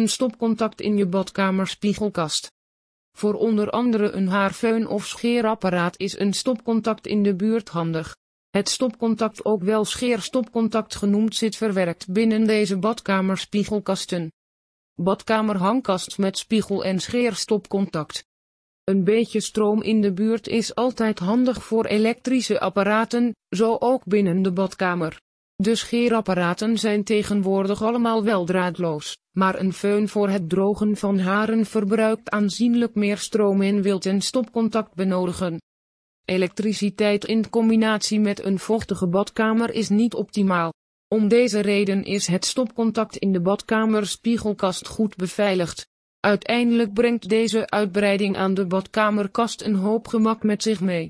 Een stopcontact in je badkamerspiegelkast. Voor onder andere een haarfeun of scheerapparaat is een stopcontact in de buurt handig. Het stopcontact, ook wel scheerstopcontact genoemd, zit verwerkt binnen deze badkamerspiegelkasten. Badkamerhangkast met spiegel en scheerstopcontact. Een beetje stroom in de buurt is altijd handig voor elektrische apparaten, zo ook binnen de badkamer. De scheerapparaten zijn tegenwoordig allemaal wel draadloos, maar een föhn voor het drogen van haren verbruikt aanzienlijk meer stroom en wilt een stopcontact benodigen. Elektriciteit in combinatie met een vochtige badkamer is niet optimaal. Om deze reden is het stopcontact in de badkamerspiegelkast goed beveiligd. Uiteindelijk brengt deze uitbreiding aan de badkamerkast een hoop gemak met zich mee.